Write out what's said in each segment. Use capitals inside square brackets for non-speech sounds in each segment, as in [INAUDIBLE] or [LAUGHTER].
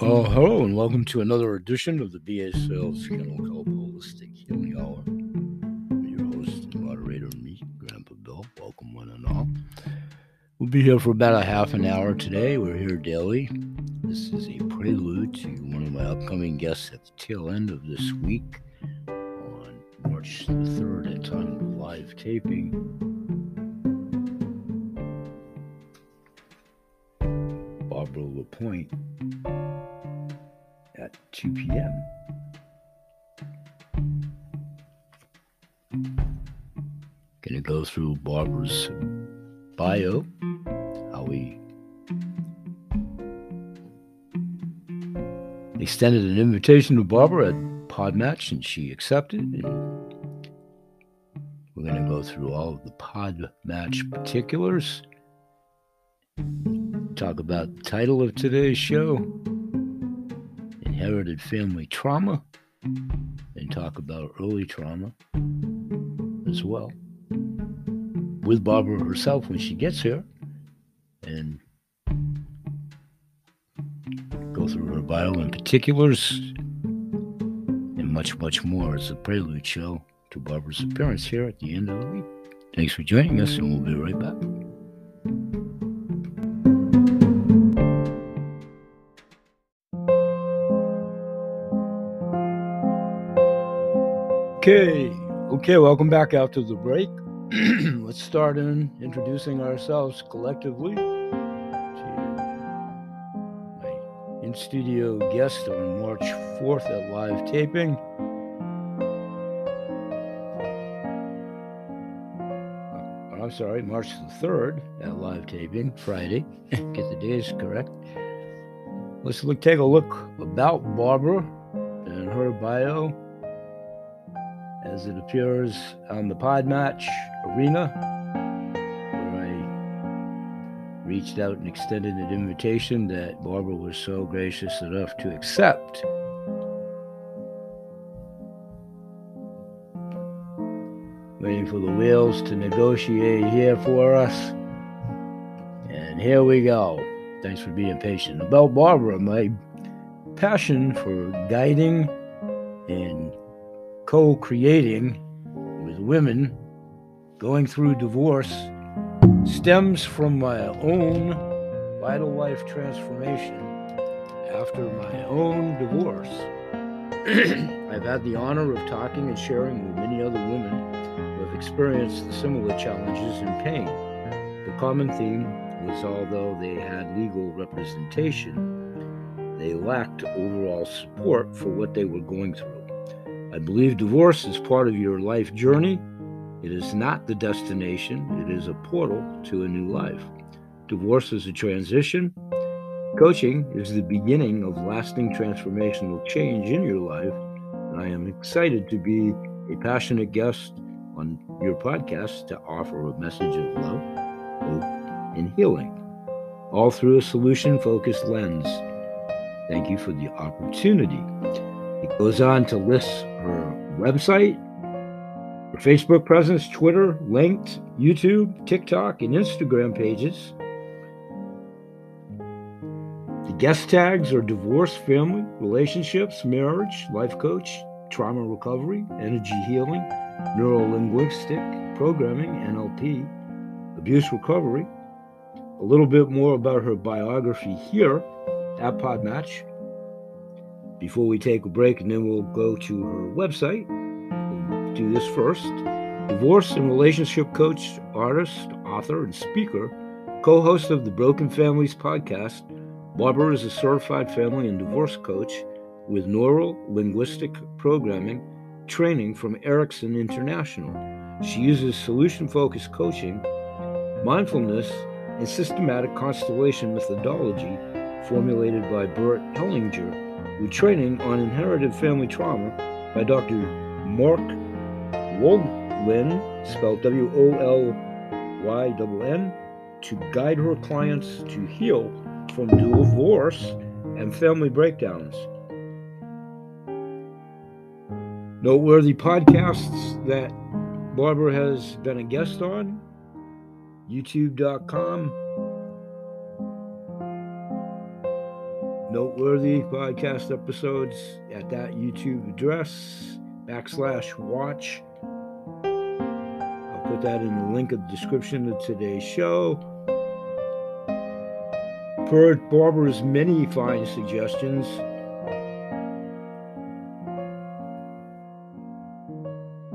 Well, hello and welcome to another edition of the Sales Kennel Kelp Holistic Healing Hour. Your host and moderator, me, Grandpa Bill. Welcome, one and all. We'll be here for about a half an hour today. We're here daily. This is a prelude to one of my upcoming guests at the tail end of this week on March the 3rd at time of live taping. Barbara LaPointe at 2 p.m. Gonna go through Barbara's bio, how we extended an invitation to Barbara at Podmatch and she accepted. And we're gonna go through all of the Podmatch particulars. Talk about the title of today's show inherited family trauma and talk about early trauma as well with Barbara herself when she gets here and go through her bio in particulars and much, much more as a prelude show to Barbara's appearance here at the end of the week. Thanks for joining us, and we'll be right back. Okay, okay, welcome back after the break. [CLEARS THROAT] Let's start in introducing ourselves collectively to my in studio guest on March 4th at live taping. Uh, I'm sorry, March the 3rd at live taping, Friday. [LAUGHS] Get the days correct. Let's look, take a look about Barbara and her bio as it appears on the Podmatch Arena, where I reached out and extended an invitation that Barbara was so gracious enough to accept. Waiting for the wheels to negotiate here for us. And here we go. Thanks for being patient. About Barbara, my passion for guiding and co creating with women going through divorce stems from my own vital life transformation after my own divorce. [CLEARS THROAT] I've had the honor of talking and sharing with many other women who have experienced similar challenges and pain. The common theme was although they had legal representation, they lacked overall support for what they were going through. I believe divorce is part of your life journey. It is not the destination, it is a portal to a new life. Divorce is a transition. Coaching is the beginning of lasting transformational change in your life. And I am excited to be a passionate guest on your podcast to offer a message of love, hope, and healing, all through a solution focused lens. Thank you for the opportunity. It goes on to list website, her Facebook presence, Twitter, linked, YouTube, TikTok, and Instagram pages. The guest tags are divorce, family, relationships, marriage, life coach, trauma recovery, energy healing, neuro linguistic programming, NLP, abuse recovery. A little bit more about her biography here at Podmatch before we take a break, and then we'll go to her website. We'll do this first. Divorce and relationship coach, artist, author, and speaker, co host of the Broken Families podcast. Barbara is a certified family and divorce coach with neuro linguistic programming training from Erickson International. She uses solution focused coaching, mindfulness, and systematic constellation methodology formulated by Bert Hellinger with training on inherited family trauma by Dr. Mark Wolynn, spelled W O L Y N N, to guide her clients to heal from divorce and family breakdowns. Noteworthy podcasts that Barbara has been a guest on youtube.com noteworthy podcast episodes at that YouTube address backslash watch. I'll put that in the link of the description of today's show. Per Barbara's many fine suggestions,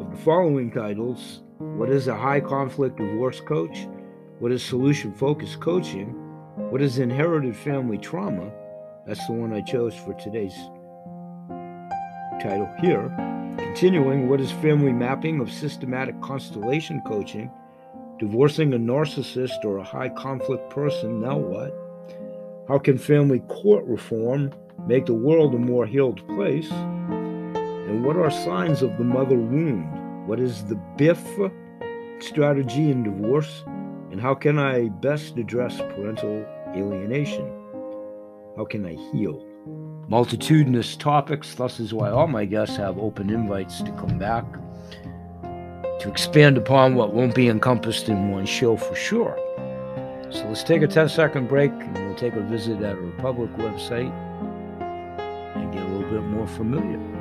of the following titles What is a high conflict divorce coach? What is solution focused coaching? What is inherited family trauma? That's the one I chose for today's title here. Continuing, what is family mapping of systematic constellation coaching? Divorcing a narcissist or a high conflict person, now what? How can family court reform make the world a more healed place? And what are signs of the mother wound? What is the BIFF strategy in divorce? And how can I best address parental alienation? How can I heal? Multitudinous topics, thus is why all my guests have open invites to come back to expand upon what won't be encompassed in one show for sure. So let's take a 10 second break and we'll take a visit at our public website and get a little bit more familiar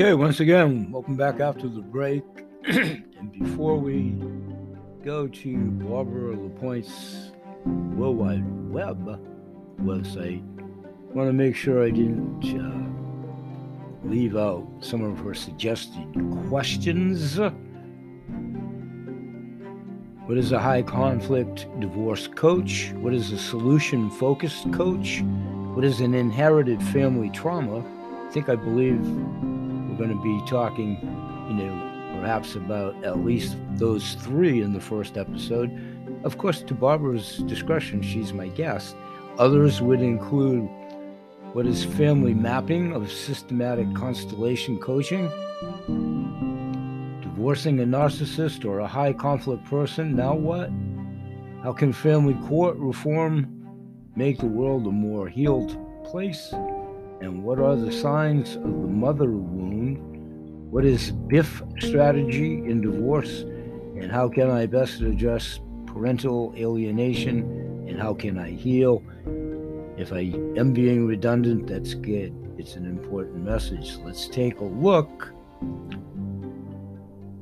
Okay, once again, welcome back after the break. [CLEARS THROAT] and before we go to Barbara LaPointe's World Wide Web website, I want to make sure I didn't uh, leave out some of her suggested questions. What is a high conflict divorce coach? What is a solution focused coach? What is an inherited family trauma? I think I believe going to be talking, you know, perhaps about at least those three in the first episode. Of course, to Barbara's discretion, she's my guest. Others would include what is family mapping of systematic constellation coaching, divorcing a narcissist or a high conflict person. Now what? How can family court reform make the world a more healed place? And what are the signs of the mother wound? What is BIFF strategy in divorce? And how can I best address parental alienation? And how can I heal? If I am being redundant, that's good. It's an important message. Let's take a look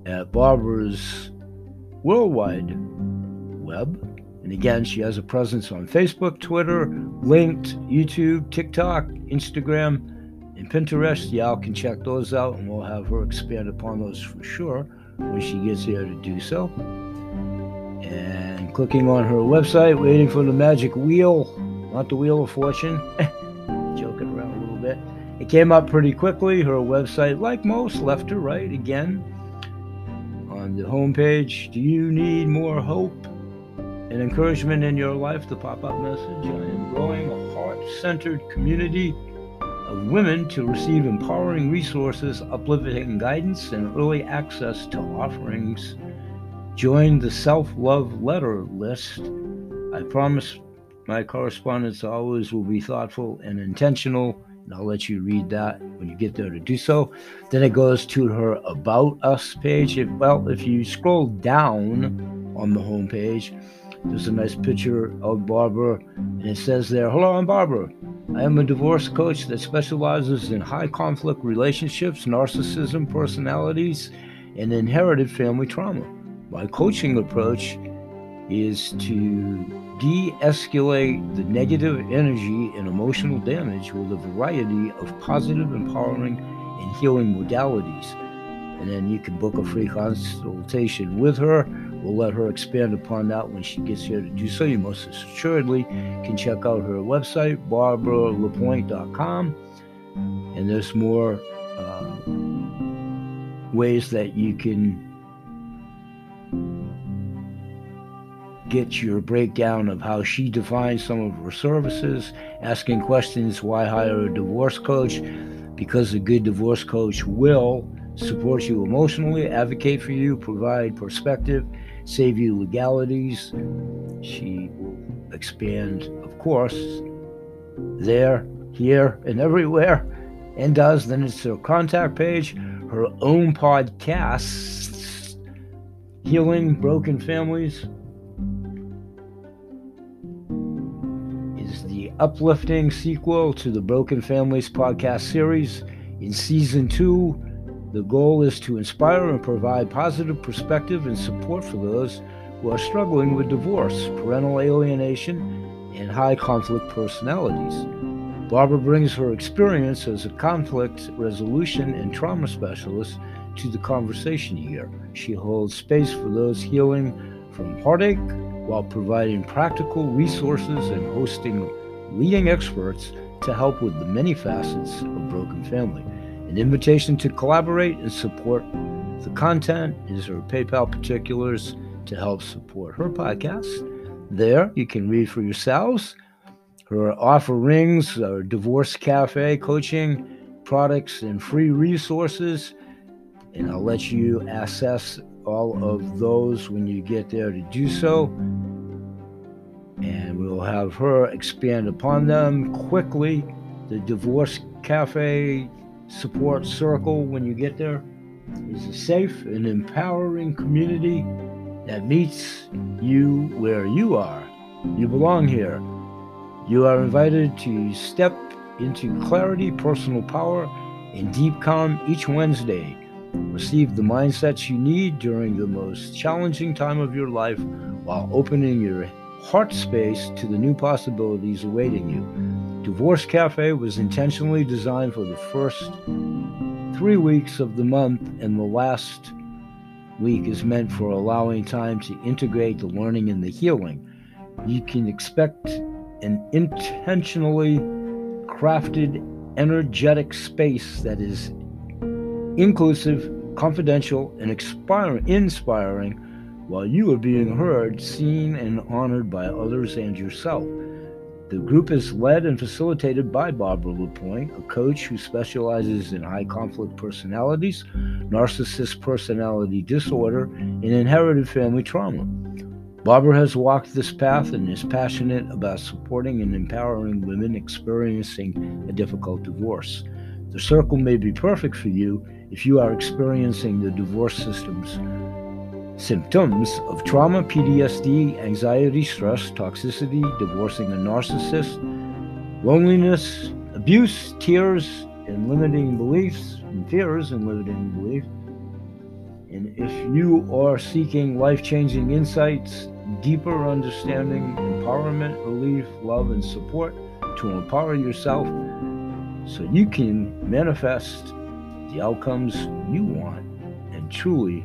at Barbara's worldwide web. And again, she has a presence on Facebook, Twitter, Linked, YouTube, TikTok, Instagram, and Pinterest. Y'all can check those out, and we'll have her expand upon those for sure when she gets here to do so. And clicking on her website, waiting for the magic wheel, not the wheel of fortune. [LAUGHS] Joking around a little bit. It came up pretty quickly. Her website, like most, left to right again. On the homepage, do you need more hope and encouragement in your life? The pop up message I am growing a heart centered community of women to receive empowering resources, uplifting guidance, and early access to offerings. Join the self love letter list. I promise my correspondence always will be thoughtful and intentional, and I'll let you read that when you get there to do so. Then it goes to her About Us page. If, well, if you scroll down on the home page, there's a nice picture of Barbara, and it says there, Hello, I'm Barbara. I am a divorce coach that specializes in high conflict relationships, narcissism, personalities, and inherited family trauma. My coaching approach is to de escalate the negative energy and emotional damage with a variety of positive, empowering, and healing modalities. And then you can book a free consultation with her. We'll let her expand upon that when she gets here to do so. You most assuredly can check out her website, barbaralapointe.com. And there's more uh, ways that you can get your breakdown of how she defines some of her services, asking questions why hire a divorce coach? Because a good divorce coach will support you emotionally, advocate for you, provide perspective, save you legalities. She will expand, of course, there, here, and everywhere, and does. Then it's her contact page, her own podcasts, Healing Broken Families. Is the uplifting sequel to the Broken Families podcast series. In season two, the goal is to inspire and provide positive perspective and support for those who are struggling with divorce, parental alienation, and high conflict personalities. Barbara brings her experience as a conflict resolution and trauma specialist to the conversation here. She holds space for those healing from heartache while providing practical resources and hosting leading experts to help with the many facets of broken family. An invitation to collaborate and support the content is her PayPal particulars to help support her podcast. There, you can read for yourselves. Her offerings are Divorce Cafe coaching, products, and free resources. And I'll let you assess all of those when you get there to do so. And we'll have her expand upon them quickly. The Divorce Cafe support circle when you get there is a safe and empowering community that meets you where you are. You belong here. You are invited to step into clarity, personal power, and deep calm each Wednesday. Receive the mindsets you need during the most challenging time of your life while opening your heart space to the new possibilities awaiting you. Divorce Cafe was intentionally designed for the first three weeks of the month, and the last week is meant for allowing time to integrate the learning and the healing. You can expect an intentionally crafted, energetic space that is inclusive, confidential, and inspiring while you are being heard, seen, and honored by others and yourself. The group is led and facilitated by Barbara LaPointe, a coach who specializes in high conflict personalities, narcissist personality disorder, and inherited family trauma. Barbara has walked this path and is passionate about supporting and empowering women experiencing a difficult divorce. The circle may be perfect for you if you are experiencing the divorce systems Symptoms of trauma, PTSD, anxiety, stress, toxicity, divorcing a narcissist, loneliness, abuse, tears, and limiting beliefs, and fears and limiting beliefs. And if you are seeking life changing insights, deeper understanding, empowerment, relief, love, and support to empower yourself so you can manifest the outcomes you want and truly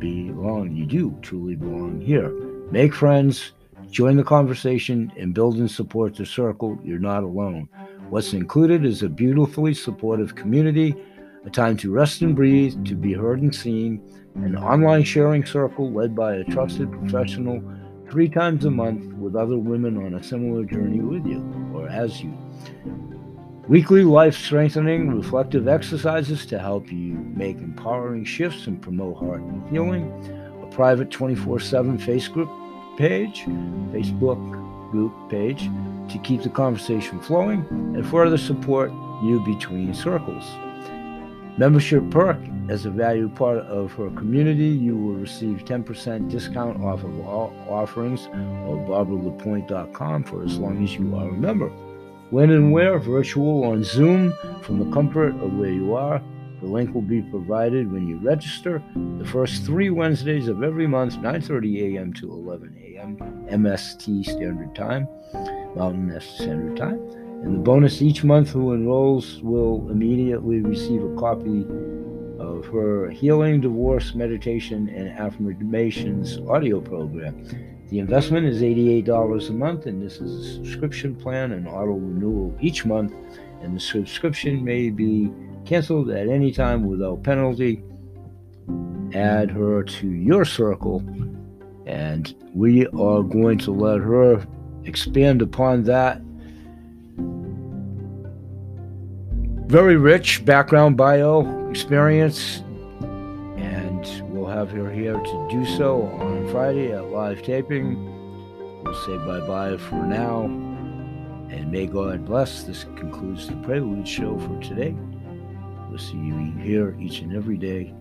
belong. You do truly belong here. Make friends, join the conversation, and build and support the circle. You're not alone. What's included is a beautifully supportive community, a time to rest and breathe, to be heard and seen, an online sharing circle led by a trusted professional three times a month with other women on a similar journey with you or as you. Weekly life strengthening reflective exercises to help you make empowering shifts and promote heart and healing. A private 24 7 Facebook page, Facebook group page to keep the conversation flowing and further support you between circles. Membership perk as a valued part of her community, you will receive 10% discount off of all offerings of barbaralapointe.com for as long as you are a member. When and where virtual on Zoom from the comfort of where you are. The link will be provided when you register the first three Wednesdays of every month, 9:30 a.m. to 11 a.m. MST Standard Time, Mountain Standard Time. And the bonus each month who enrolls will immediately receive a copy of her Healing Divorce Meditation and Affirmations audio program. The investment is $88 a month, and this is a subscription plan and auto renewal each month. And the subscription may be canceled at any time without penalty. Add her to your circle, and we are going to let her expand upon that. Very rich background bio experience and we'll have her here to do so on Friday at live taping. We'll say bye bye for now. And may God bless. This concludes the Prelude show for today. We'll see you here each and every day.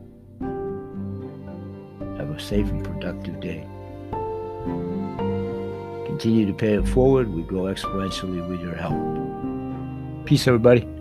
Have a safe and productive day. Continue to pay it forward. We grow exponentially with your help. Peace, everybody.